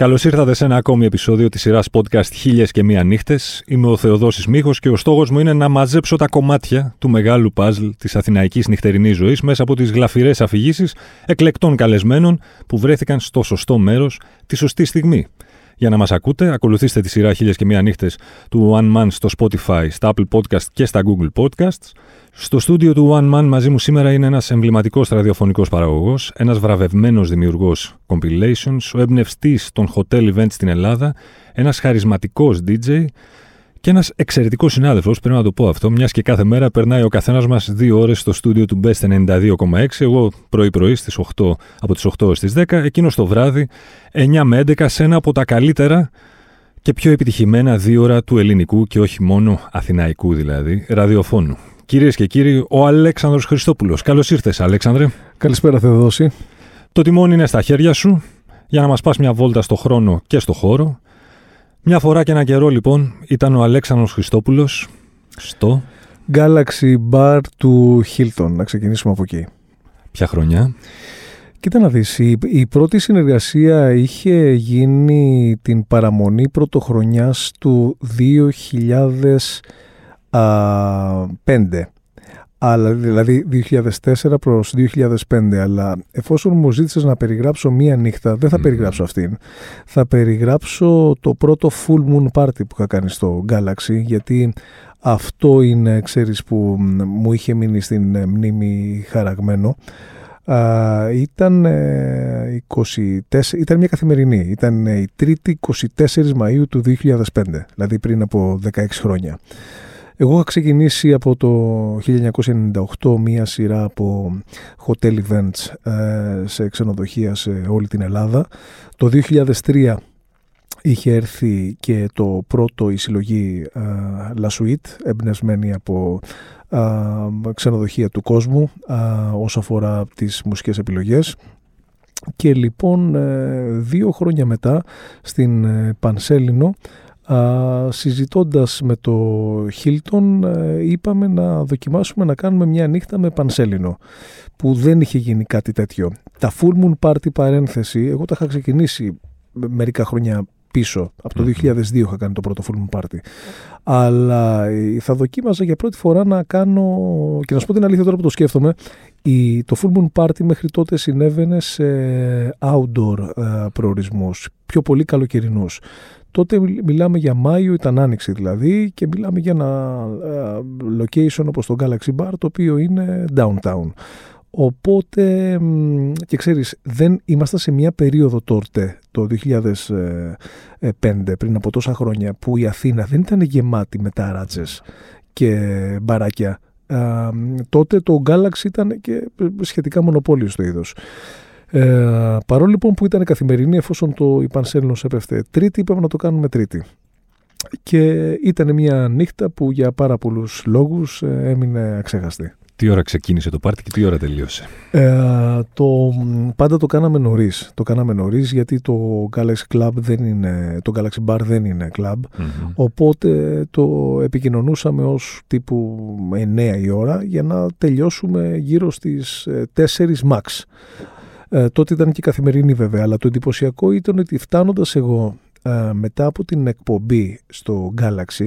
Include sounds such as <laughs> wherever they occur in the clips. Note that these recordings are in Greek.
Καλώς ήρθατε σε ένα ακόμη επεισόδιο της σειράς podcast Χίλιες και Μία Νύχτες. Είμαι ο Θεοδόσης Μίχο και ο στόχος μου είναι να μαζέψω τα κομμάτια του μεγάλου παζλ της αθηναϊκής νυχτερινής ζωής μέσα από τις γλαφυρές αφηγήσεις εκλεκτών καλεσμένων που βρέθηκαν στο σωστό μέρος τη σωστή στιγμή. Για να μας ακούτε, ακολουθήστε τη σειρά Χίλιες και Μία Νύχτες του One Man στο Spotify, στα Apple Podcast και στα Google Podcasts. Στο στούντιο του One Man μαζί μου σήμερα είναι ένας εμβληματικός ραδιοφωνικός παραγωγός, ένας βραβευμένος δημιουργός compilations, ο εμπνευστής των hotel events στην Ελλάδα, ένας χαρισματικός DJ και ένας εξαιρετικός συνάδελφος, πρέπει να το πω αυτό, μιας και κάθε μέρα περνάει ο καθένας μας δύο ώρες στο στούντιο του Best 92,6. Εγώ πρωί-πρωί στις 8, από τις 8 στις 10, εκείνος το βράδυ 9 με 11 σε ένα από τα καλύτερα και πιο επιτυχημένα δύο ώρα του ελληνικού και όχι μόνο αθηναϊκού δηλαδή, ραδιοφώνου. Κυρίες και κύριοι, ο Αλέξανδρος Χριστόπουλος. Καλώς ήρθες, Αλέξανδρε. Καλησπέρα, Θεοδόση. Το τιμόνι είναι στα χέρια σου για να μας πας μια βόλτα στο χρόνο και στο χώρο. Μια φορά και ένα καιρό, λοιπόν, ήταν ο Αλέξανδρος Χριστόπουλος στο. Galaxy Bar του Hilton. Να ξεκινήσουμε από εκεί. Ποια χρονιά; Κοίτα να δεις, η, η πρώτη συνεργασία είχε γίνει την παραμονή πρωτοχρονιάς του 2005 αλλά, δηλαδή 2004 προς 2005 αλλά εφόσον μου ζήτησες να περιγράψω μία νύχτα δεν θα περιγράψω αυτήν. Θα περιγράψω το πρώτο full moon party που είχα κάνει στο Galaxy γιατί αυτό είναι ξέρεις που μου είχε μείνει στην ε, μνήμη χαραγμένο. Ήταν, 24, ε, ήταν μια καθημερινή, ήταν η 3η 24 Μαΐου του 2005, δηλαδή πριν από 16 χρόνια. Εγώ είχα ξεκινήσει από το 1998 μία σειρά από hotel events ε, σε ξενοδοχεία σε όλη την Ελλάδα. Το 2003 είχε έρθει και το πρώτο η συλλογή ε, La Suite, εμπνευσμένη από ε, ξενοδοχεία του κόσμου όσο αφορά τις μουσικές επιλογές. Και λοιπόν δύο χρόνια μετά στην Πανσέλινο Α, συζητώντας με το Χίλτον είπαμε να δοκιμάσουμε να κάνουμε μια νύχτα με πανσέλινο που δεν είχε γίνει κάτι τέτοιο. Τα Full Moon Party παρένθεση, εγώ τα είχα ξεκινήσει μερικά χρόνια πίσω. Από το 2002 είχα κάνει το πρώτο Full Moon Party. Αλλά ε, θα δοκίμαζα για πρώτη φορά να κάνω. Και να σου πω την αλήθεια τώρα που το σκέφτομαι, η, το Full Moon Party μέχρι τότε συνέβαινε σε outdoor ε, προορισμούς, πιο πολύ καλοκαιρινούς. Τότε μιλάμε για Μάιο, ήταν άνοιξη δηλαδή και μιλάμε για ένα ε, location όπως το Galaxy Bar το οποίο είναι downtown. Οπότε και ξέρεις δεν είμαστε σε μια περίοδο τότε το 2005 πριν από τόσα χρόνια που η Αθήνα δεν ήταν γεμάτη με ταράτσες και μπαράκια. τότε το Galaxy ήταν και σχετικά μονοπόλιος στο είδος. Ε, παρόλο λοιπόν που ήταν καθημερινή, εφόσον το Ιπανσέλινο έπεφτε Τρίτη, είπαμε να το κάνουμε Τρίτη. Και ήταν μια νύχτα που για πάρα πολλούς λόγους ε, έμεινε αξέχαστη. Τι ώρα ξεκίνησε το πάρτι και τι ώρα τελείωσε; Ε, το, πάντα το κάναμε νωρίς. Το κάναμε νωρίς γιατί το Galaxy Club δεν είναι, το Galaxy Bar δεν είναι club. Οπότε το επικοινωνούσαμε ως τύπου 9 η ώρα για να τελειώσουμε γύρω στις 4 ε, max. Ε, τότε ήταν και καθημερινή βέβαια, αλλά το εντυπωσιακό ήταν ότι φτάνοντας εγώ ε, μετά από την εκπομπή στο Galaxy,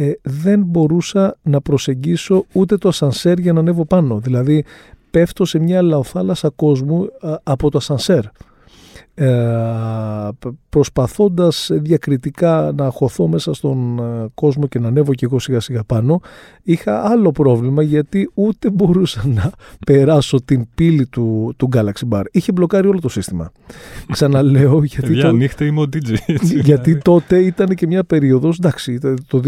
ε, δεν μπορούσα να προσεγγίσω ούτε το ασανσέρ για να ανέβω πάνω. Δηλαδή πέφτω σε μια λαοθάλασσα κόσμου από το ασανσέρ ε, προσπαθώντας διακριτικά να χωθώ μέσα στον ε, κόσμο και να ανέβω και εγώ σιγά σιγά πάνω είχα άλλο πρόβλημα γιατί ούτε <laughs> μπορούσα να περάσω την πύλη του, του Galaxy Bar. Είχε μπλοκάρει όλο το σύστημα. Ξαναλέω γιατί, το, νύχτα είμαι ο DJ, γιατί τότε ήταν και μια περίοδος εντάξει το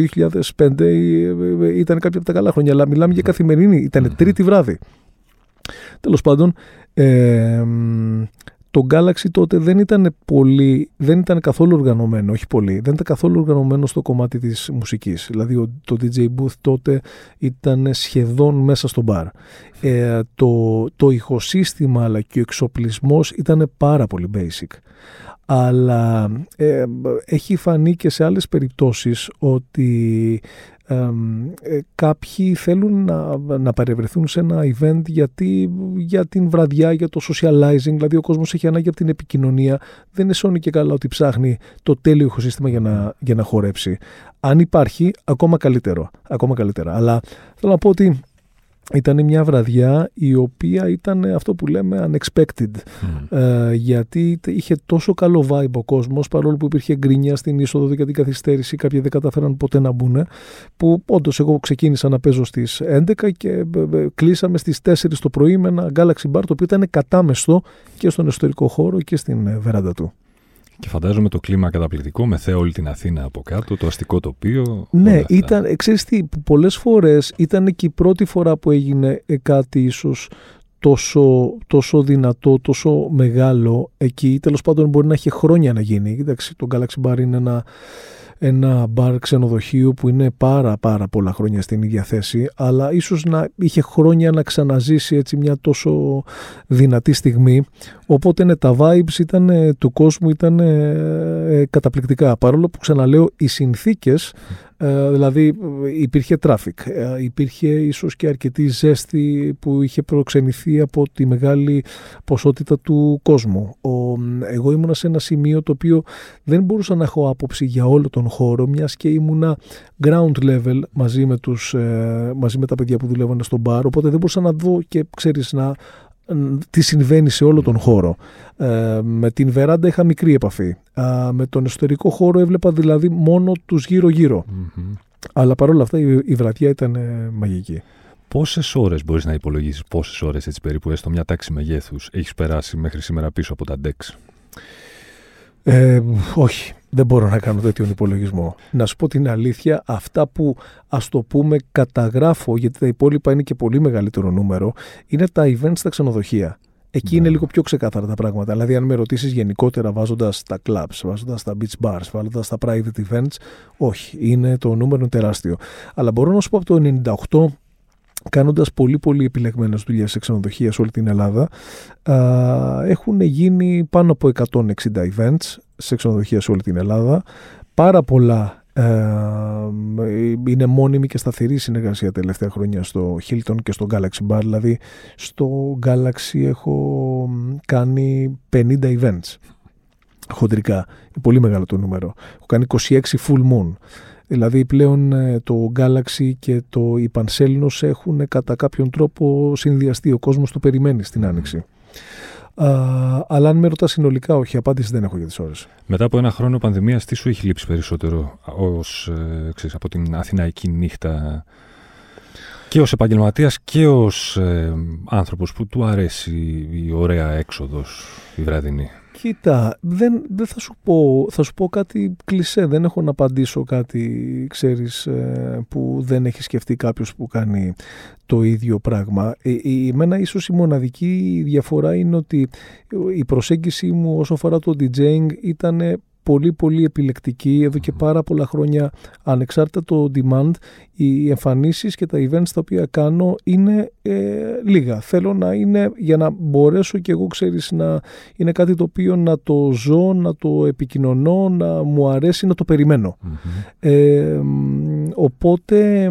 2005 ε, ήταν κάποια από τα καλά χρόνια αλλά μιλάμε για καθημερινή ήταν τρίτη βράδυ. Τέλος πάντων ε, το Galaxy τότε δεν ήταν πολύ, δεν ήταν καθόλου οργανωμένο, όχι πολύ, δεν ήταν καθόλου οργανωμένο στο κομμάτι της μουσικής. Δηλαδή το DJ booth τότε ήταν σχεδόν μέσα στο μπαρ. Ε, το, το ηχοσύστημα αλλά και ο εξοπλισμός ήταν πάρα πολύ basic. Αλλά ε, έχει φανεί και σε άλλες περιπτώσεις ότι Ε, κάποιοι θέλουν να, να παρευρεθούν σε ένα event γιατί, για την βραδιά, για το socializing, δηλαδή ο κόσμος έχει ανάγκη από την επικοινωνία. Δεν είναι σώνει και καλά ότι ψάχνει το τέλειο ηχοσύστημα για να, για να χορέψει. Αν υπάρχει, ακόμα καλύτερο. Ακόμα καλύτερα. Αλλά θέλω να πω ότι ήταν μια βραδιά η οποία ήταν αυτό που λέμε unexpected ε, γιατί είχε τόσο καλό vibe ο κόσμος παρόλο που υπήρχε γκρίνια στην είσοδο για την καθυστέρηση κάποιοι δεν καταφέραν ποτέ να μπουν που όντως εγώ ξεκίνησα να παίζω στις 11 και ε, ε, κλείσαμε στις 4 το πρωί με ένα Galaxy Bar το οποίο ήταν κατάμεστο και στον εσωτερικό χώρο και στην βεράντα του. Και φαντάζομαι το κλίμα καταπληκτικό με θέα όλη την Αθήνα από κάτω, το αστικό τοπίο. Ναι, ήταν, ξέρεις τι, πολλές φορές ήταν και η πρώτη φορά που έγινε κάτι ίσως τόσο, τόσο δυνατό, τόσο μεγάλο εκεί. Τέλος πάντων μπορεί να έχει χρόνια να γίνει. Κοίταξε, το Galaxy Bar είναι ένα ένα μπαρ ξενοδοχείου που είναι πάρα πάρα πολλά χρόνια στην ίδια θέση αλλά ίσως να είχε χρόνια να ξαναζήσει έτσι μια τόσο δυνατή στιγμή οπότε ναι, τα vibes ήταν, του κόσμου ήταν ε, καταπληκτικά παρόλο που ξαναλέω οι συνθήκες ε, δηλαδή υπήρχε traffic, ε, υπήρχε ίσως και αρκετή ζέστη που είχε προξενηθεί από τη μεγάλη ποσότητα του κόσμου. Ο, εγώ ήμουνα σε ένα σημείο το οποίο δεν μπορούσα να έχω άποψη για όλο τον χώρο μιας και ήμουνα ground level μαζί με, τους, ε, μαζί με τα παιδιά που δουλεύανε στο μπαρ οπότε δεν μπορούσα να δω και ξέρεις να τι συμβαίνει σε όλο τον χώρο. Ε, με την βεράντα είχα μικρή επαφή. με τον εσωτερικό χώρο έβλεπα δηλαδή μόνο τους γύρω-γύρω. Αλλά παρόλα αυτά η, η βραδιά ήταν ε, μαγική. Πόσες ώρες μπορείς να υπολογίσει, πόσες ώρες έτσι περίπου, έστω μια τάξη μεγέθους, έχεις περάσει μέχρι σήμερα πίσω από τα DEX. Ε, όχι, δεν μπορώ να κάνω τέτοιον υπολογισμό. Να σου πω την αλήθεια, αυτά που ας το πούμε καταγράφω, γιατί τα υπόλοιπα είναι και πολύ μεγαλύτερο νούμερο, είναι τα events στα ξενοδοχεία. Εκεί είναι ναι. λίγο πιο ξεκάθαρα τα πράγματα. Δηλαδή, αν με ρωτήσεις γενικότερα βάζοντας τα clubs, βάζοντας τα beach bars, βάζοντας τα private events, όχι, είναι το νούμερο τεράστιο. Αλλά μπορώ να σου πω από το 98 κάνοντας πολύ πολύ επιλεγμένες δουλειές σε ξενοδοχεία σε όλη την Ελλάδα έχουν γίνει πάνω από 160 events σε ξενοδοχεία σε όλη την Ελλάδα. Πάρα πολλά ε, είναι μόνιμη και σταθερή συνεργασία τελευταία χρόνια στο Hilton και στο Galaxy Bar. Δηλαδή στο Galaxy έχω κάνει 50 events χοντρικά, είναι πολύ μεγάλο το νούμερο. Έχω κάνει 26 full moon Δηλαδή πλέον ε, το Galaxy και το η έχουν κατά κάποιον τρόπο συνδυαστεί. Ο κόσμος το περιμένει στην Άνοιξη. Α, αλλά αν με ρωτάς συνολικά, όχι, απάντηση δεν έχω για τις ώρες. Μετά από ένα χρόνο πανδημίας, τι σου έχει λείψει περισσότερο ως, ε, ξέρεις, από την αθηναϊκή νύχτα και ως επαγγελματίας και ως ε, άνθρωπος που του αρέσει η ωραία έξοδος η βραδινή. Κοίτα, δεν, δεν θα σου πω, θα σου πω κάτι κλισέ, δεν έχω να απαντήσω κάτι, ξέρεις, ε, που δεν έχει σκεφτεί κάποιος που κάνει το ίδιο πράγμα. Ε, η, εμένα ίσως η μοναδική διαφορά είναι ότι η προσέγγιση μου όσο αφορά το DJing ήταν πολύ πολύ επιλεκτική εδώ και πάρα πολλά χρόνια ανεξάρτητα το demand οι εμφανίσεις και τα events τα οποία κάνω είναι ε, λίγα. Θέλω να είναι για να μπορέσω και εγώ ξέρεις να είναι κάτι το οποίο να το ζω, να το επικοινωνώ, να μου αρέσει, να το περιμένω. Ε, οπότε,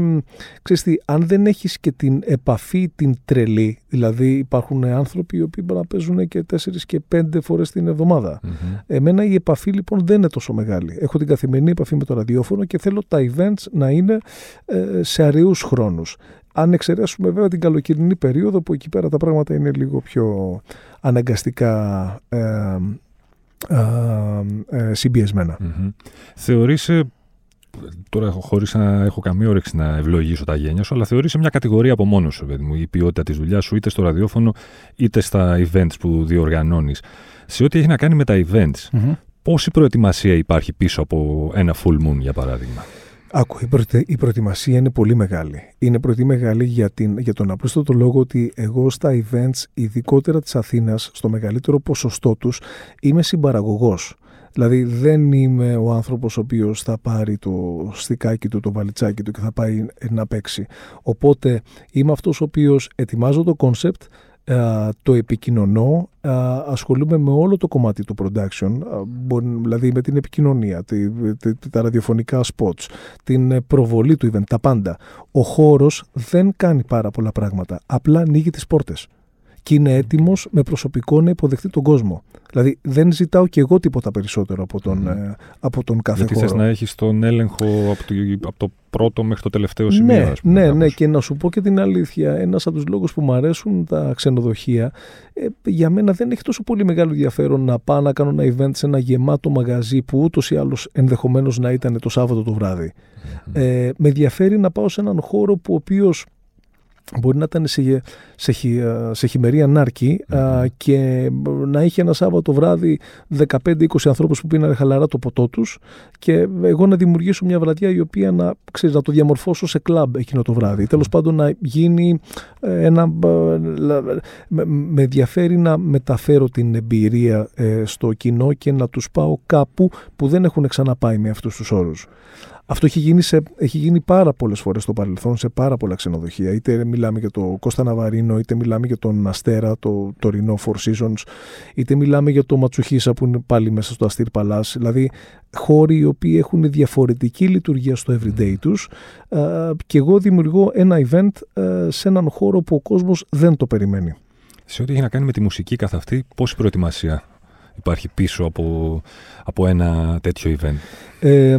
ξέρεις τι, αν δεν έχεις και την επαφή την τρελή, δηλαδή υπάρχουν άνθρωποι οι οποίοι μπορούν να παίζουν και τέσσερις και πέντε φορές την εβδομάδα. Εμένα η επαφή λοιπόν δεν είναι τόσο μεγάλη. Έχω την καθημερινή επαφή με το ραδιόφωνο και θέλω τα events να είναι ε, σε αριούς χρόνους. Αν εξαιρέσουμε βέβαια την καλοκαιρινή περίοδο που εκεί πέρα τα πράγματα είναι λίγο πιο αναγκαστικά ε, ε, ε συμπιεσμένα. Θεωρείσαι τώρα χωρίς να έχω καμία όρεξη να ευλογήσω τα γένια σου, αλλά θεωρείσαι μια κατηγορία από μόνος σου, παιδί μου, η ποιότητα της δουλειάς σου, είτε στο ραδιόφωνο, είτε στα events που διοργανώνεις. Σε ό,τι έχει να κάνει με τα events, mm πόση προετοιμασία υπάρχει πίσω από ένα full moon, για παράδειγμα; Άκου, η, προετοιμασία είναι πολύ μεγάλη. Είναι πολύ μεγάλη για, την, για τον απλούστατο λόγο ότι εγώ στα events, ειδικότερα της Αθήνας, στο μεγαλύτερο ποσοστό τους, είμαι συμπαραγωγός. Δηλαδή δεν είμαι ο άνθρωπος ο οποίος θα πάρει το στικάκι του, το βαλιτσάκι του και θα πάει να παίξει. Οπότε είμαι αυτός ο οποίος ετοιμάζω το concept, το επικοινωνώ, ασχολούμαι με όλο το κομμάτι του production, δηλαδή με την επικοινωνία, τα ραδιοφωνικά spots, την προβολή του event, τα πάντα. Ο χώρος δεν κάνει πάρα πολλά πράγματα, απλά ανοίγει τις πόρτες και είναι έτοιμος με προσωπικό να υποδεχτεί τον κόσμο. Δηλαδή δεν ζητάω και εγώ τίποτα περισσότερο από τον, mm. από τον κάθε Γιατί χώρο. Γιατί θες να έχεις τον έλεγχο από το, από το πρώτο μέχρι το τελευταίο σημείο. Ναι, πούμε, ναι, ναι, και να σου πω και την αλήθεια. Ένας από τους λόγους που μου αρέσουν τα ξενοδοχεία, ε, για μένα δεν έχει τόσο πολύ μεγάλο ενδιαφέρον να πάω να κάνω ένα event σε ένα γεμάτο μαγαζί που ούτως ή άλλως ενδεχομένως να ήταν το Σάββατο το βράδυ. Ε, με ενδιαφέρει να πάω σε έναν χώρο που ο οποίος μπορεί να ήταν σε, σε, σε χειμερή ανάρκη και να είχε ένα Σάββατο βράδυ 15-20 ανθρώπους που πίνανε χαλαρά το ποτό τους και εγώ να δημιουργήσω μια βραδιά η οποία να, ξέρεις, να το διαμορφώσω σε κλαμπ εκείνο το βράδυ. Τέλος πάντων να γίνει ε, ένα... Με, με ενδιαφέρει να μεταφέρω την εμπειρία ε, στο κοινό και να τους πάω κάπου που δεν έχουν ξαναπάει με αυτούς τους όρους. Αυτό έχει γίνει, σε, έχει γίνει πάρα πολλές φορές στο παρελθόν σε πάρα πολλά ξενοδοχεία. Είτε μιλάμε για το Κώστα Ναβαρίνο, είτε μιλάμε για τον Αστέρα, το τωρινό Four Seasons, είτε μιλάμε για το Ματσουχίσα που είναι πάλι μέσα στο Αστήρ Palace. Δηλαδή, χώροι οι οποίοι έχουν διαφορετική λειτουργία στο everyday τους. Και εγώ δημιουργώ ένα event σε έναν χώρο που ο κόσμος δεν το περιμένει. Σε ό,τι έχει να κάνει με τη μουσική καθ' αυτή, πόση προετοιμασία; Υπάρχει πίσω από, από ένα τέτοιο event. Ε,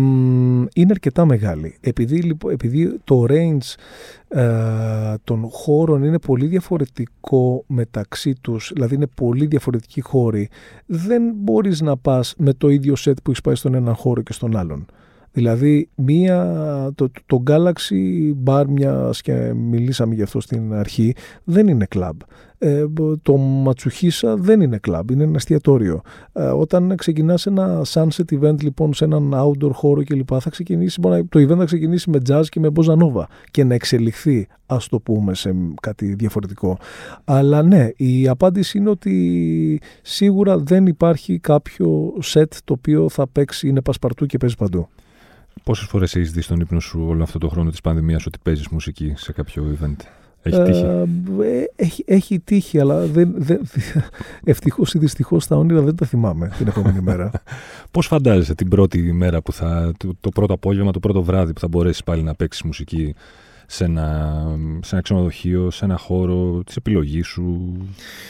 είναι αρκετά μεγάλη. Επειδή, λοιπόν, επειδή το range ε, των χώρων είναι πολύ διαφορετικό μεταξύ τους, δηλαδή είναι πολύ διαφορετικοί χώροι, δεν μπορείς να πας με το ίδιο set που έχεις πάει στον έναν χώρο και στον άλλον. Δηλαδή, μία, το, το Galaxy Bar, μιας και μιλήσαμε γι' αυτό στην αρχή, δεν είναι club. Ε, το Ματσουχίσα δεν είναι club, είναι ένα εστιατόριο. Ε, όταν ξεκινάς ένα sunset event λοιπόν σε έναν outdoor χώρο κλπ. θα ξεκινήσει, το event θα ξεκινήσει με jazz και με bossa και να εξελιχθεί, ας το πούμε, σε κάτι διαφορετικό. Αλλά ναι, η απάντηση είναι ότι σίγουρα δεν υπάρχει κάποιο set το οποίο θα παίξει, είναι πασπαρτού και παίζει παντού. Πόσες φορές έχεις δει στον ύπνο σου όλο αυτό το χρόνο της πανδημίας ότι παίζεις μουσική σε κάποιο event, Έχει τύχει; Ε, έχει, έχει τύχει, αλλά δεν, δεν, <laughs> ευτυχώς ή δυστυχώς τα όνειρα δεν τα θυμάμαι την επόμενη μέρα. <laughs> Πώς φαντάζεσαι την πρώτη μέρα που θα. Το, το πρώτο απόγευμα, το πρώτο βράδυ που θα μπορέσεις πάλι να παίξεις μουσική σε ένα, σε ένα ξενοδοχείο, σε ένα χώρο τη επιλογή σου,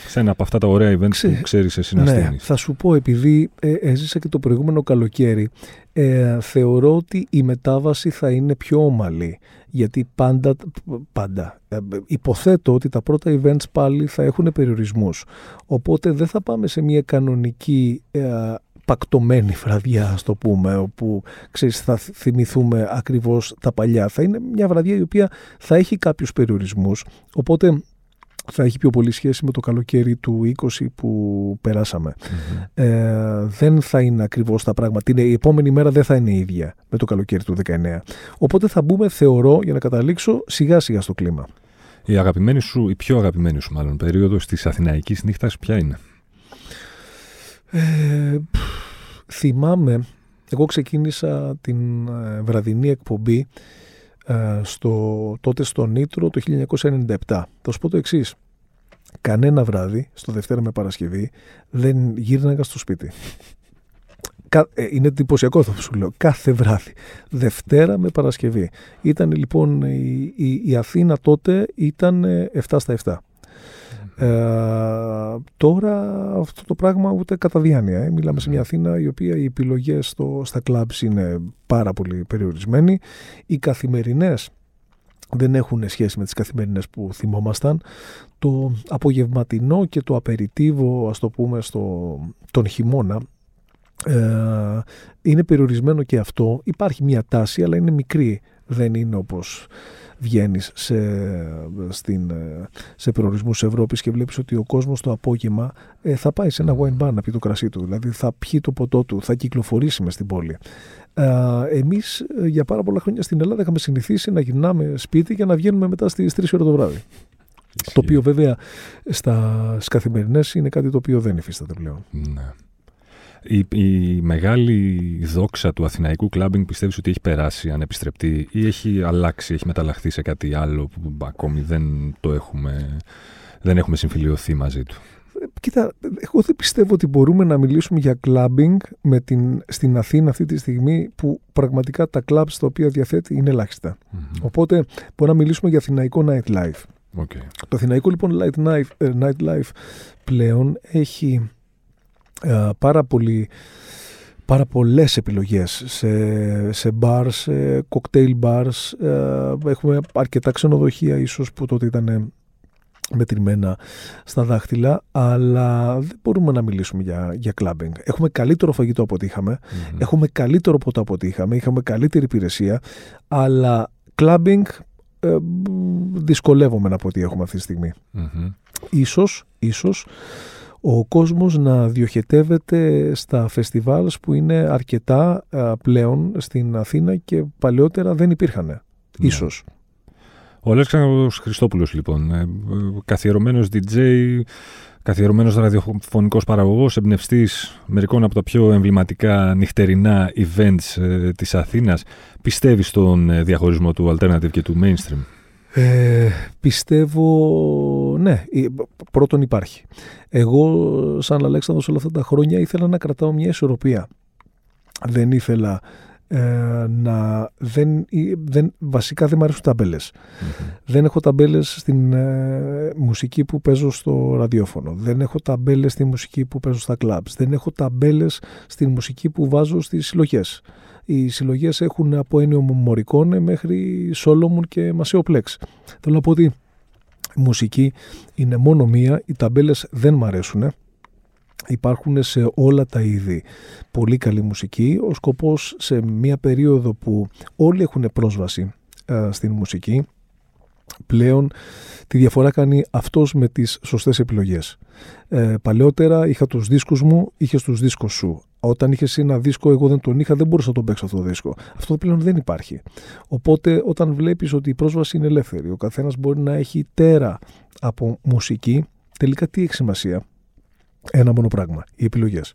σε ένα από αυτά τα ωραία events Ξέ, που ξέρεις εσύ να ναι, Θα σου πω, επειδή ε, έζησα και το προηγούμενο καλοκαίρι, ε, θεωρώ ότι η μετάβαση θα είναι πιο ομαλή. Γιατί πάντα, πάντα ε, υποθέτω ότι τα πρώτα events πάλι θα έχουν περιορισμούς. Οπότε δεν θα πάμε σε μια κανονική ε, πακτωμένη βραδιά, ας το πούμε, όπου ξέρεις, θα θυμηθούμε ακριβώς τα παλιά. Θα είναι μια βραδιά η οποία θα έχει κάποιους περιορισμούς, οπότε θα έχει πιο πολύ σχέση με το καλοκαίρι του 20 που περασαμε Ε, δεν θα είναι ακριβώς τα πράγματα. Η επόμενη μέρα δεν θα είναι ίδια με το καλοκαίρι του 19. Οπότε θα μπούμε, θεωρώ, για να καταλήξω, σιγά σιγά στο κλίμα. Η αγαπημένη σου, η πιο αγαπημένη σου μάλλον περίοδος της Αθηναϊκής νύχτας ποια είναι; Ε, θυμάμαι, εγώ ξεκίνησα την ε, βραδινή εκπομπή ε, στο, τότε στο Νίτρο το 1997. Θα σου πω το εξής. Κανένα βράδυ, στο Δευτέρα με Παρασκευή, δεν γύρναγα στο σπίτι. Ε, είναι εντυπωσιακό αυτό που σου λέω. Κάθε βράδυ. Δευτέρα με Παρασκευή. Ήταν λοιπόν η, η, η Αθήνα τότε ήταν 7 στα 7. Ε, τώρα αυτό το πράγμα ούτε κατά διάνοια. Ε. Μιλάμε σε μια Αθήνα η οποία οι επιλογές στο, στα κλαμπς είναι πάρα πολύ περιορισμένοι. Οι καθημερινές δεν έχουν σχέση με τις καθημερινές που θυμόμασταν. Το απογευματινό και το απεριτίβο, ας το πούμε, στο, τον χειμώνα, ε, είναι περιορισμένο και αυτό. Υπάρχει μια τάση, αλλά είναι μικρή. Δεν είναι όπως βγαίνεις σε, στην, σε προορισμούς Ευρώπης και βλέπεις ότι ο κόσμος το απόγευμα ε, θα πάει σε ένα wine bar να πει το κρασί του, δηλαδή θα πιει το ποτό του, θα κυκλοφορήσει μες στην πόλη. Ε, εμείς ε, για πάρα πολλά χρόνια στην Ελλάδα είχαμε συνηθίσει να γυρνάμε σπίτι και να βγαίνουμε μετά στις 3 ώρα το βράδυ. Το οποίο βέβαια στα καθημερινές είναι κάτι το οποίο δεν υφίσταται πλέον. Ναι. Η, η μεγάλη δόξα του αθηναϊκού κλάμπινγκ πιστεύεις ότι έχει περάσει ανεπιστρεπτή ή έχει αλλάξει, έχει μεταλλαχθεί σε κάτι άλλο που ακόμη δεν το έχουμε δεν έχουμε συμφιλειωθεί μαζί του; Κοίτα, εγώ δεν πιστεύω ότι μπορούμε να μιλήσουμε για clubbing με την, στην Αθήνα αυτή τη στιγμή που πραγματικά τα clubs τα οποία διαθέτει είναι ελάχιστα. Mm-hmm. Οπότε μπορούμε να μιλήσουμε για αθηναϊκό nightlife. Okay. Το αθηναϊκό λοιπόν nightlife, ε, nightlife πλέον έχει ε, πάρα πολύ πάρα πολλές επιλογές σε, σε bars, σε cocktail bars. Ε, έχουμε αρκετά ξενοδοχεία ίσως που τότε ήταν μετρημένα στα δάχτυλα, αλλά δεν μπορούμε να μιλήσουμε για, για clubbing. Έχουμε καλύτερο φαγητό από ό,τι έχουμε καλύτερο ποτό από ό,τι είχαμε, είχαμε καλύτερη υπηρεσία, αλλά clubbing ε, δυσκολεύομαι να πω ότι έχουμε αυτή τη στιγμη Ίσως, ίσως ο κόσμος να διοχετεύεται στα φεστιβάλ που είναι αρκετά πλέον στην Αθήνα και παλαιότερα δεν υπήρχαν. Ναι. Ίσως. Ο Αλέξανδρος Χριστόπουλος λοιπόν, ε, καθιερωμένος DJ, καθιερωμένος ραδιοφωνικός παραγωγός, εμπνευστής μερικών από τα πιο εμβληματικά νυχτερινά events ε, της Αθήνας. Πιστεύει στον ε, διαχωρισμό του alternative και του mainstream; Ε, πιστεύω, ναι, πρώτον υπάρχει. Εγώ σαν Αλέξανδρος όλα αυτά τα χρόνια ήθελα να κρατάω μια ισορροπία. Δεν ήθελα ε, να δεν, δεν, βασικά δεν μου αρέσουν ταμπέλες. Δεν έχω ταμπέλες στην ε, μουσική που παίζω στο ραδιόφωνο. Δεν έχω ταμπέλες στη μουσική που παίζω στα κλαμπς. Δεν έχω ταμπέλες στην μουσική που βάζω στις συλλογές. Οι συλλογές έχουν από έννοιο Μωρικόνε μέχρι Σόλομουν και Μασέο Πλέξ. Θέλω να πω ότι η μουσική είναι μόνο μία, οι ταμπέλες δεν μ' αρέσουν υπάρχουν σε όλα τα είδη πολύ καλή μουσική. Ο σκοπός σε μια περίοδο που όλοι έχουν πρόσβαση ε, στην μουσική, πλέον τη διαφορά κάνει αυτός με τις σωστές επιλογές. Ε, παλαιότερα είχα τους δίσκους μου, είχες τους δίσκους σου. Όταν είχες ένα δίσκο, εγώ δεν τον είχα, δεν μπορούσα να τον παίξω αυτό το δίσκο. Αυτό πλέον δεν υπάρχει. Οπότε, όταν βλέπεις ότι η πρόσβαση είναι ελεύθερη, ο καθένας μπορεί να έχει τέρα από μουσική, τελικά τι έχει σημασία; Ένα μόνο πράγμα. Οι επιλογές.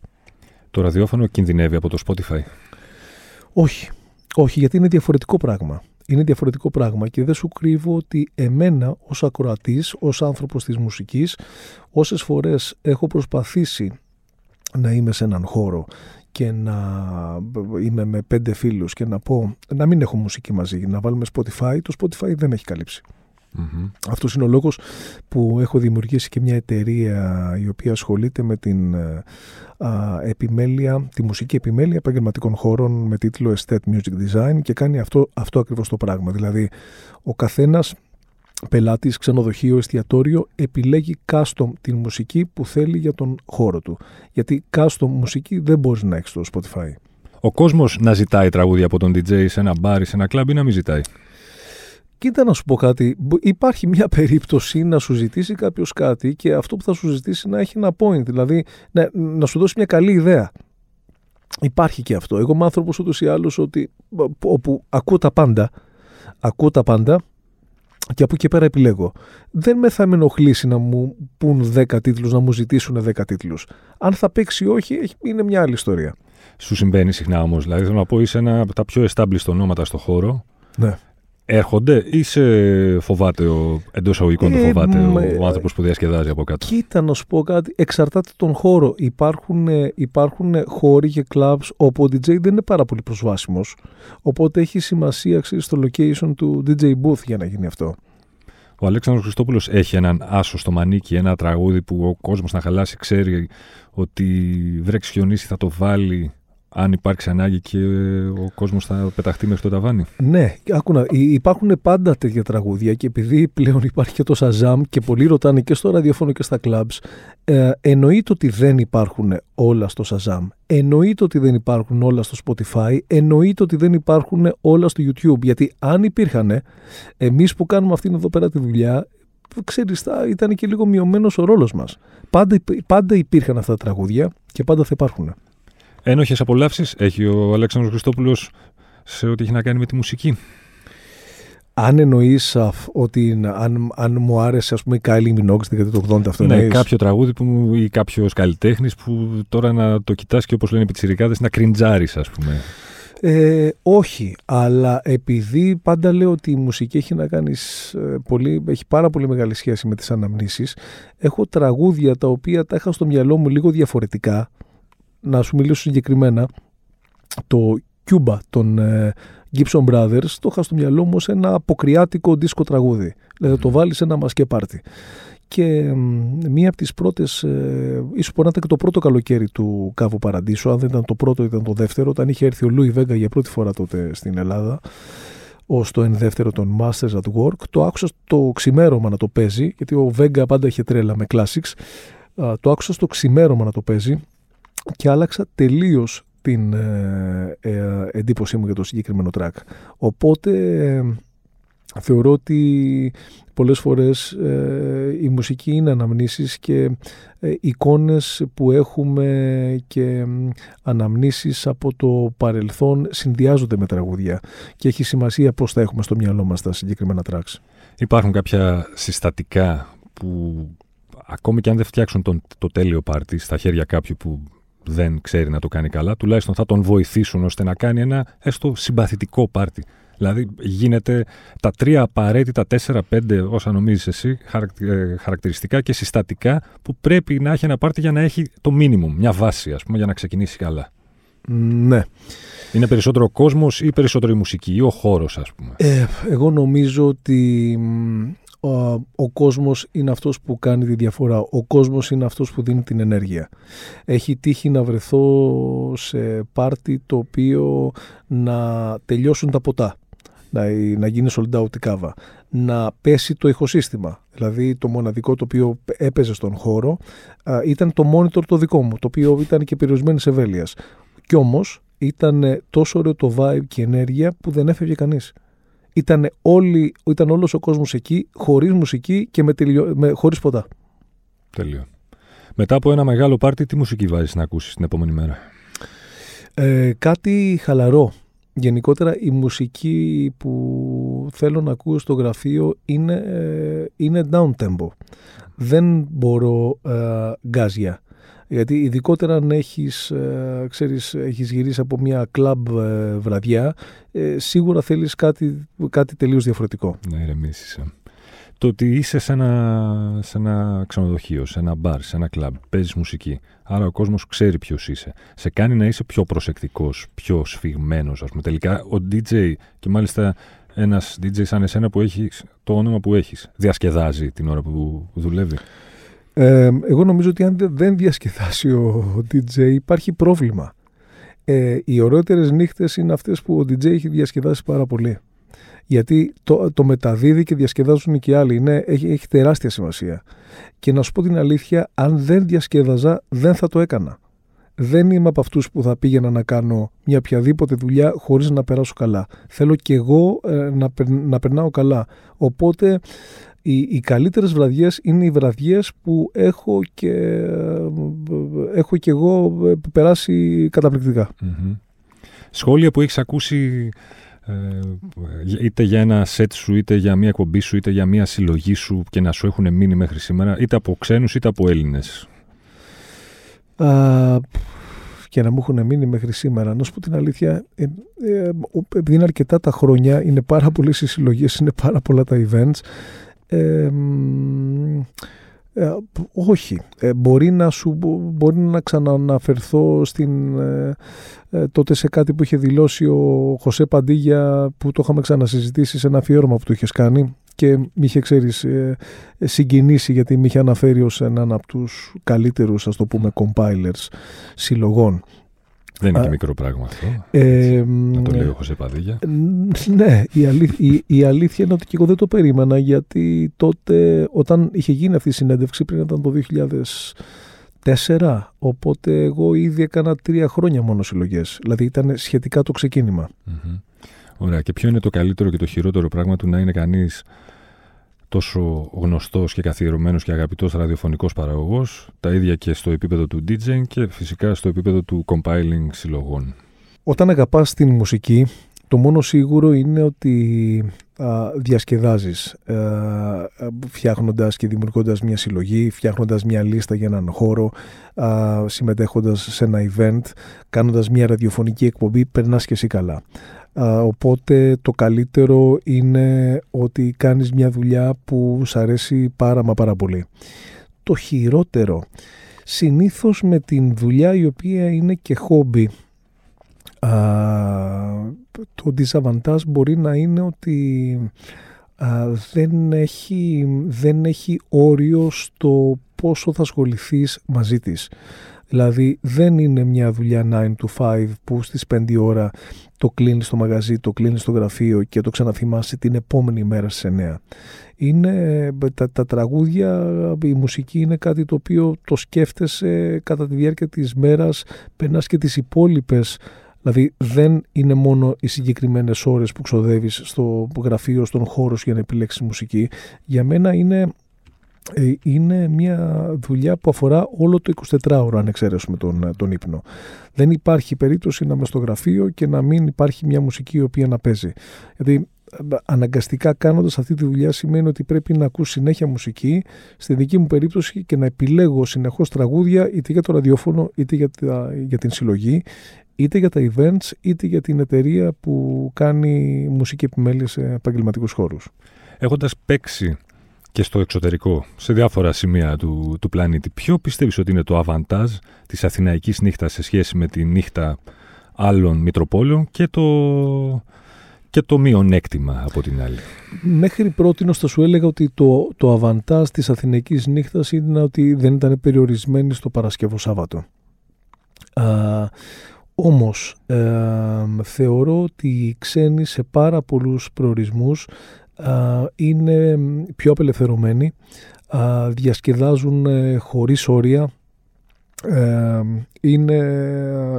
Το ραδιόφωνο κινδυνεύει από το Spotify. Όχι. Όχι, γιατί είναι διαφορετικό πράγμα. Είναι διαφορετικό πράγμα και δεν σου κρύβω ότι εμένα ως ακροατής, ως άνθρωπος της μουσικής, όσες φορές έχω προσπαθήσει να είμαι σε έναν χώρο και να είμαι με πέντε φίλους και να πω να μην έχω μουσική μαζί, να βάλουμε Spotify, το Spotify δεν έχει καλύψει. Mm-hmm. Αυτός είναι ο λόγος που έχω δημιουργήσει και μια εταιρεία η οποία ασχολείται με την ε, επιμέλεια, τη μουσική επιμέλεια επαγγελματικών χώρων με τίτλο Estate Music Design και κάνει αυτό, αυτό ακριβώς το πράγμα. Δηλαδή ο καθένας πελάτης, ξενοδοχείο, εστιατόριο επιλέγει custom την μουσική που θέλει για τον χώρο του. Γιατί custom μουσική δεν μπορείς να έχεις στο Spotify. Ο κόσμος να ζητάει τραγούδια από τον DJ σε ένα μπάρ ή σε ένα κλαμπ ή να μην ζητάει. Κοίτα να σου πω κάτι. Υπάρχει μια <laughs> περίπτωση να σου ζητήσει κάποιος κάτι και αυτό που θα σου ζητήσει να έχει ένα point. Δηλαδή να, να σου δώσει μια καλή ιδέα. Υπάρχει και αυτό. Εγώ είμαι άνθρωπος ούτως ή άλλως ότι όπου ακούω τα πάντα. Ακούω τα πάντα και από εκεί πέρα επιλέγω. Δεν με θα με ενοχλήσει να μου πούν 10 τίτλους, να μου ζητήσουν 10 τίτλους. Αν θα παίξει ή όχι, είναι μια άλλη ιστορία. Σου συμβαίνει συχνά όμως. Δηλαδή, θέλω να πω, είσαι ένα από τα πιο established ονόματα στο χώρο. Ναι έρχονται ή σε φοβάται ο εντός αγωγικών το ε, φοβάται ο, ο άνθρωπος που διασκεδάζει από κάτω; Κοίτα να σου πω κάτι. Εξαρτάται τον χώρο. Υπάρχουν, ε, υπάρχουν χώροι και clubs όπου ο DJ δεν είναι πάρα πολύ προσβάσιμος. Οπότε έχει σημασία ξέρεις, στο location του DJ booth για να γίνει αυτό. Ο Αλέξανδρος Χριστόπουλος έχει έναν άσο στο μανίκι, ένα τραγούδι που ο κόσμος να χαλάσει ξέρει ότι βρέξει χιονίσει θα το βάλει αν υπάρξει ανάγκη και ο κόσμος θα πεταχτεί μέχρι το ταβάνι. Ναι, άκουνα, υπάρχουν πάντα τέτοια τραγούδια και επειδή πλέον υπάρχει και το Shazam και πολλοί ρωτάνε και στο ραδιόφωνο και στα clubs, ε, εννοείται ότι δεν υπάρχουν όλα στο Shazam, εννοείται ότι δεν υπάρχουν όλα στο Spotify, εννοείται ότι δεν υπάρχουν όλα στο YouTube, γιατί αν υπήρχαν, εμείς που κάνουμε αυτήν εδώ πέρα τη δουλειά, ξέρεις, θα ήταν και λίγο μειωμένος ο ρόλος μας. Πάντα, πάντα υπήρχαν αυτά τα τραγούδια και πάντα θα υπάρχουν. Ένοχες απολαύσεις έχει ο Αλέξανδρος Χριστόπουλος σε ό,τι έχει να κάνει με τη μουσική. Αν εννοείς ότι αν, αν μου άρεσε ας πούμε η Kylie Minogue στην δεκαετία του 80 αυτό Ναι, κάποιο τραγούδι που, ή κάποιος καλλιτέχνης που τώρα να το κοιτάς και όπως λένε οι πιτσιρικάδες να κριντζάρεις, ας πούμε. Ε, όχι, αλλά επειδή πάντα λέω ότι η μουσική έχει να κάνει πολύ, έχει πάρα πολύ μεγάλη σχέση με τις αναμνήσεις, έχω τραγούδια τα οποία τα είχα στο μυαλό μου λίγο διαφορετικά. Να σου μιλήσω συγκεκριμένα, το Cuba των ε, Gibson Brothers το είχα στο μυαλό μου σε ένα αποκριάτικο δίσκο τραγούδι. Δηλαδή το βάλεις σε ένα μασκέ πάρτι. Και μία από τις πρώτες, ε, ίσως μπορεί να ήταν και το πρώτο καλοκαίρι του Κάβου Παραντήσου, αν δεν ήταν το πρώτο ήταν το δεύτερο, όταν είχε έρθει ο Λούι Βέγκα για πρώτη φορά τότε στην Ελλάδα, ως το ενδεύτερο των Masters at Work. Το άκουσα το ξημέρωμα να το παίζει, γιατί ο Βέγκα πάντα είχε τρέλα με classics. Το άκουσα στο ξημέρωμα να το παίζει και άλλαξα τελείως την ε, ε, εντύπωσή μου για το συγκεκριμένο track. Οπότε θεωρώ ότι πολλές φορές ε, η μουσική είναι αναμνήσεις και ε, εικόνες που έχουμε και αναμνήσεις από το παρελθόν συνδυάζονται με τραγούδια και έχει σημασία πώς θα έχουμε στο μυαλό μας τα συγκεκριμένα tracks. Υπάρχουν κάποια συστατικά που ακόμη και αν δεν φτιάξουν τον, το τέλειο πάρτι στα χέρια κάποιου που δεν ξέρει να το κάνει καλά, τουλάχιστον θα τον βοηθήσουν ώστε να κάνει ένα έστω συμπαθητικό πάρτι. Δηλαδή γίνεται τα τρία απαραίτητα, τέσσερα-πέντε όσα νομίζεις εσύ, ε, χαρακτηριστικά και συστατικά που πρέπει να έχει ένα πάρτι για να έχει το μίνιμουμ, μια βάση ας πούμε, για να ξεκινήσει καλά. Ναι. Είναι περισσότερο ο κόσμος ή περισσότερο η μουσική ή ο χώρος ας πούμε; Ε, εγώ νομίζω ότι ο, ο κόσμος είναι αυτός που κάνει τη διαφορά. Ο κόσμος είναι αυτός που δίνει την ενέργεια. Έχει τύχει να βρεθώ σε πάρτι το οποίο να τελειώσουν τα ποτά να, να γίνει sold out η κάβα, να πέσει το ηχοσύστημα. Δηλαδή το μοναδικό το οποίο έπαιζε στον χώρο ήταν το monitor το δικό μου, το οποίο ήταν και περιορισμένης ευέλειας. Κι όμως ήταν τόσο ωραίο το vibe και η ενέργεια που δεν έφευγε κανείς. Ήταν, όλοι, ήταν όλος ο κόσμος εκεί, χωρίς μουσική και με, με, χωρίς ποτά. Τέλειο. Μετά από ένα μεγάλο πάρτι, τι μουσική βάζεις να ακούσεις την επόμενη μέρα; Ε, κάτι χαλαρό. Γενικότερα η μουσική που θέλω να ακούω στο γραφείο είναι, ε, είναι down tempo. Δεν μπορώ ε, γκάζια. Γιατί ειδικότερα αν έχεις, ε, ξέρεις, έχεις γυρίσει από μια κλαμπ ε, βραδιά, ε, σίγουρα θέλεις κάτι, κάτι τελείως διαφορετικό. Να ηρεμήσεις το ότι είσαι σε ένα, σε ένα ξενοδοχείο, σε ένα μπαρ, σε ένα κλαμπ, παίζεις μουσική. Άρα ο κόσμος ξέρει ποιος είσαι. Σε κάνει να είσαι πιο προσεκτικός, πιο σφιγμένος, ας πούμε. Τελικά ο DJ και μάλιστα ένας DJ σαν εσένα που έχεις το όνομα που έχεις, διασκεδάζει την ώρα που δουλεύει. Ε, εγώ νομίζω ότι αν δεν διασκεδάσει ο DJ υπάρχει πρόβλημα. Ε, οι ωραιότερες νύχτες είναι αυτές που ο DJ έχει διασκεδάσει πάρα πολύ γιατί το, το μεταδίδει και διασκεδάζουν και οι άλλοι. Είναι, έχει, έχει τεράστια σημασία. Και να σου πω την αλήθεια, αν δεν διασκέδαζα, δεν θα το έκανα. Δεν είμαι από αυτούς που θα πήγαινα να κάνω μια οποιαδήποτε δουλειά χωρίς να περάσω καλά. Θέλω και εγώ ε, να, να περνάω καλά. Οπότε οι, οι καλύτερες βραδιές είναι οι βραδιές που έχω και, ε, έχω και εγώ ε, περάσει Σχόλια που έχεις ακούσει ε, είτε για ένα σετ σου, είτε για μια εκπομπή σου, είτε για μια συλλογή σου και να σου έχουν μείνει μέχρι σήμερα, είτε από ξένους είτε από Έλληνες; και να μου έχουν μείνει μέχρι σήμερα. Να σου πω την αλήθεια, ε, ε, επειδή είναι αρκετά τα χρόνια, είναι πάρα πολλές οι συλλογές, είναι πάρα πολλά τα events. Ε, ε, όχι. Ε, μπορεί, να σου, μπορεί να ξαναναφερθώ στην, ε, τότε σε κάτι που είχε δηλώσει ο Χωσέ Παντίγια που το είχαμε ξανασυζητήσει σε ένα αφιέρωμα που του είχες κάνει και με είχε, ξέρεις, συγκινήσει γιατί με είχε αναφέρει ως έναν από τους καλύτερους, ας το πούμε, compilers συλλογών. Δεν είναι και μικρό πράγμα αυτό. Ε, να το λέω σε παδίγια. Ναι, η, η, η, αλήθεια είναι ότι και εγώ δεν το περίμενα γιατί τότε όταν είχε γίνει αυτή η συνέντευξη πριν ήταν το 2004 οπότε εγώ ήδη έκανα τρία χρόνια μόνο συλλογές. Δηλαδή ήταν σχετικά το ξεκίνημα. Mm-hmm. Ωραία. Και ποιο είναι το καλύτερο και το χειρότερο πράγμα του να είναι κανείς τόσο γνωστός και καθιερωμένος και αγαπητός ραδιοφωνικός παραγωγός, τα ίδια και στο επίπεδο του DJing και φυσικά στο επίπεδο του compiling συλλογών. Όταν αγαπάς την μουσική, το μόνο σίγουρο είναι ότι διασκεδάζεις φτιάχνοντας και δημιουργώντας μια συλλογή, φτιάχνοντας μια λίστα για έναν χώρο, συμμετέχοντας σε ένα event, κάνοντας μια ραδιοφωνική εκπομπή, περνάς και εσύ καλά. Οπότε το καλύτερο είναι ότι κάνεις μια δουλειά που σ' αρέσει πάρα μα πάρα πολύ. Το χειρότερο, συνήθως με την δουλειά η οποία είναι και χόμπι, το disadvantage μπορεί να είναι ότι δεν, έχει, δεν έχει όριο στο πόσο θα ασχοληθείς μαζί της. Δηλαδή δεν είναι μια δουλειά 9 to 5 που στις 5 ώρα το κλείνεις στο μαγαζί, το κλείνεις στο γραφείο και το ξαναθυμάσαι την επόμενη μέρα στις 9. Είναι τα, τα τραγούδια, η μουσική είναι κάτι το οποίο το σκέφτεσαι κατά τη διάρκεια της μέρας, περνάς και τις υπόλοιπες Δηλαδή δεν είναι μόνο οι συγκεκριμένες ώρες που ξοδεύεις στο γραφείο, στον χώρο για να επιλέξεις μουσική. Για μένα είναι, ε, είναι μια δουλειά που αφορά όλο το 24ωρο αν εξαιρέσουμε τον, τον ύπνο. Δεν υπάρχει περίπτωση να είμαι στο γραφείο και να μην υπάρχει μια μουσική η οποία να παίζει. Γιατί ε, αναγκαστικά κάνοντας αυτή τη δουλειά σημαίνει ότι πρέπει να ακούς συνέχεια μουσική στη δική μου περίπτωση και να επιλέγω συνεχώς τραγούδια είτε για το ραδιόφωνο είτε για, για την συλλογή είτε για τα events είτε για την εταιρεία που κάνει μουσική επιμέλεια σε επαγγελματικούς χώρους. Έχοντας παίξει και στο εξωτερικό, σε διάφορα σημεία του, του πλανήτη, ποιο πιστεύεις ότι είναι το αβαντάζ της αθηναϊκής νύχτας σε σχέση με τη νύχτα άλλων Μητροπόλεων και το, και το μειονέκτημα από την άλλη; Μέχρι πρώτη θα σου έλεγα ότι το, το αβαντάζ της αθηναϊκής νύχτας είναι ότι δεν ήταν περιορισμένη στο Παρασκευό Σάββατο. Όμως θεωρώ ότι οι ξένοι σε πάρα πολλούς προορισμούς είναι πιο απελευθερωμένοι, διασκεδάζουν ε, χωρίς όρια, είναι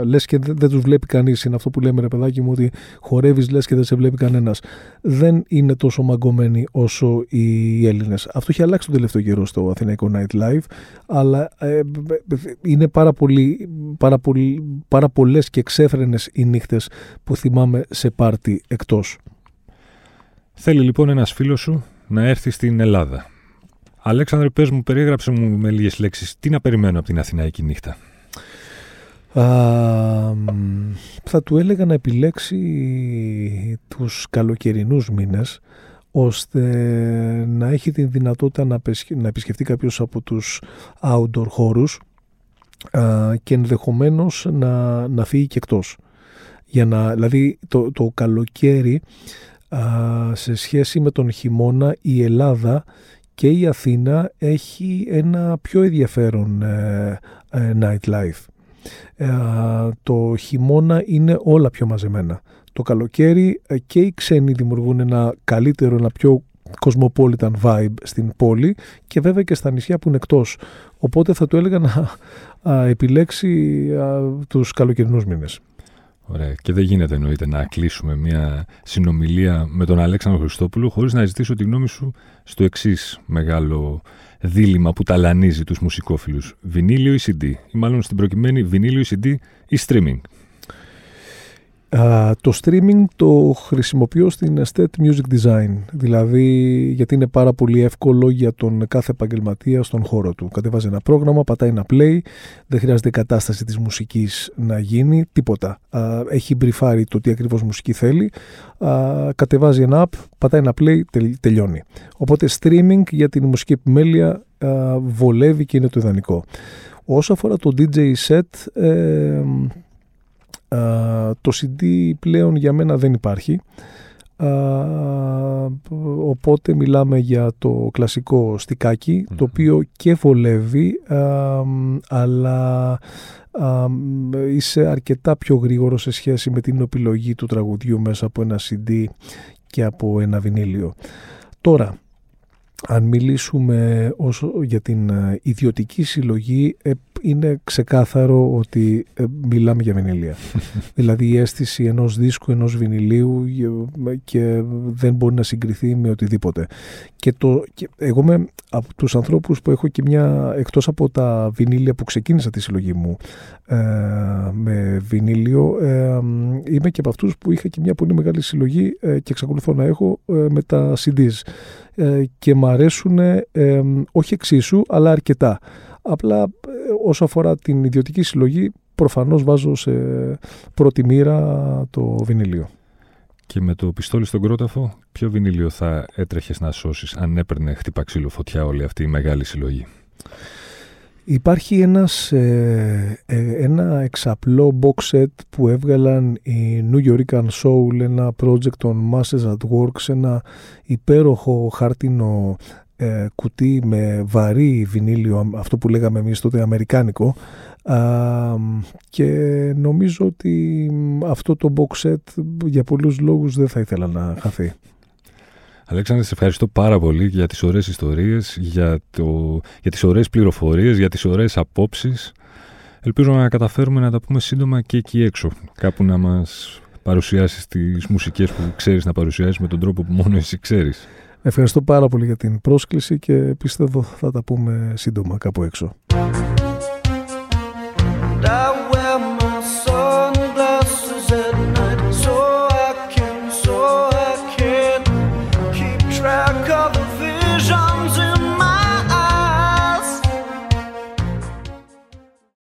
λες και δεν, δεν τους βλέπει κανείς. Είναι αυτό που λέμε ρε παιδάκι μου ότι χορεύεις λες και δεν σε βλέπει κανένας. Δεν είναι τόσο μαγκωμένοι όσο οι Έλληνες. Αυτό έχει αλλάξει τον τελευταίο καιρό στο Αθηναϊκό Night Live αλλά ε, είναι πάρα, πολύ, πάρα, πολύ, πάρα πολλές και εξέφρενες οι νύχτες που θυμάμαι σε πάρτι εκτός Θέλει λοιπόν ένας φίλος σου να έρθει στην Ελλάδα Αλέξανδρε, πες μου, περιέγραψε μου με λίγες λέξεις, τι να περιμένω από την Αθηναϊκή νύχτα; Α, θα του έλεγα να επιλέξει τους καλοκαιρινούς μήνες ώστε να έχει την δυνατότητα να, να επισκεφτεί κάποιος από τους outdoor χώρους α, και ενδεχομένως να, να φύγει και εκτός. Για να, δηλαδή το, το καλοκαίρι α, σε σχέση με τον χειμώνα η Ελλάδα και η Αθήνα έχει ένα πιο ενδιαφέρον ε, ε, nightlife. Ε, το χειμώνα είναι όλα πιο μαζεμένα. Το καλοκαίρι και οι ξένοι δημιουργούν ένα καλύτερο, ένα πιο cosmopolitan vibe στην πόλη και βέβαια και στα νησιά που είναι εκτός. Οπότε θα του έλεγα να επιλέξει τους καλοκαιρινούς μήνες. Ωραία. Και δεν γίνεται εννοείται να κλείσουμε μια συνομιλία με τον Αλέξανδρο Χριστόπουλο χωρίς να ζητήσω τη γνώμη σου στο εξής μεγάλο δίλημα που ταλανίζει τους μουσικόφιλους. Βινίλιο ή CD ή μάλλον στην προκειμένη βινίλιο ή CD ή streaming το streaming το χρησιμοποιώ στην Estate Music Design, δηλαδή γιατί είναι πάρα πολύ εύκολο για τον κάθε επαγγελματία στον χώρο του. Κατεβάζει ένα πρόγραμμα, πατάει ένα play, δεν χρειάζεται η κατάσταση της μουσικής να γίνει, τίποτα. έχει μπριφάρει το τι ακριβώς μουσική θέλει, κατεβάζει ένα app, πατάει ένα play, τελειώνει. Οπότε streaming για την μουσική επιμέλεια βολεύει και είναι το ιδανικό. Όσο αφορά το DJ set, ε, το CD πλέον για μένα δεν υπάρχει. οπότε μιλάμε για το κλασικό στικάκι το οποίο και βολεύει αλλά είσαι αρκετά πιο γρήγορο σε σχέση με την επιλογή του τραγουδιού μέσα από ένα CD και από ένα βινίλιο. Τώρα, αν μιλήσουμε όσο για την ε, ιδιωτική συλλογή, ε, είναι ξεκάθαρο ότι ε, μιλάμε για βινιλία. <laughs> δηλαδή η αίσθηση ενός δίσκου, ενός βινιλίου και δεν μπορεί να συγκριθεί με οτιδήποτε. Και, το, και εγώ είμαι από τους ανθρώπους που έχω και μια, εκτός από τα βινίλια που ξεκίνησα τη συλλογή μου ε, με βινίλιο, ε, είμαι και από αυτούς που είχα και μια πολύ μεγάλη συλλογή ε, και εξακολουθώ να έχω με τα CDs. και μου αρέσουν όχι εξίσου, αλλά αρκετά. Απλά όσο αφορά την ιδιωτική συλλογή, προφανώς βάζω σε πρώτη μοίρα το βινίλιο. Και με το πιστόλι στον κρόταφο, ποιο βινίλιο θα έτρεχες να σώσεις αν έπαιρνε χτύπα ξύλο φωτιά όλη αυτή η μεγάλη συλλογή; Υπάρχει ένας, ε, ε, ένα εξαπλό box set που έβγαλαν οι New York Soul, ένα project των Masters at Works, ένα υπέροχο χάρτινο ε, κουτί με βαρύ βινίλιο, αυτό που λέγαμε εμείς τότε αμερικάνικο και νομίζω ότι αυτό το box set για πολλούς λόγους δεν θα ήθελα να χαθεί. Αλέξανδρε, σε ευχαριστώ πάρα πολύ για τις ωραίες ιστορίες, για, το, για τις ωραίες πληροφορίες, για τις ωραίες απόψεις. Ελπίζω να καταφέρουμε να τα πούμε σύντομα και εκεί έξω. Κάπου να μας παρουσιάσεις τις μουσικές που ξέρεις να παρουσιάσεις με τον τρόπο που μόνο εσύ ξέρεις. Ευχαριστώ πάρα πολύ για την πρόσκληση και πιστεύω θα τα πούμε σύντομα κάπου έξω.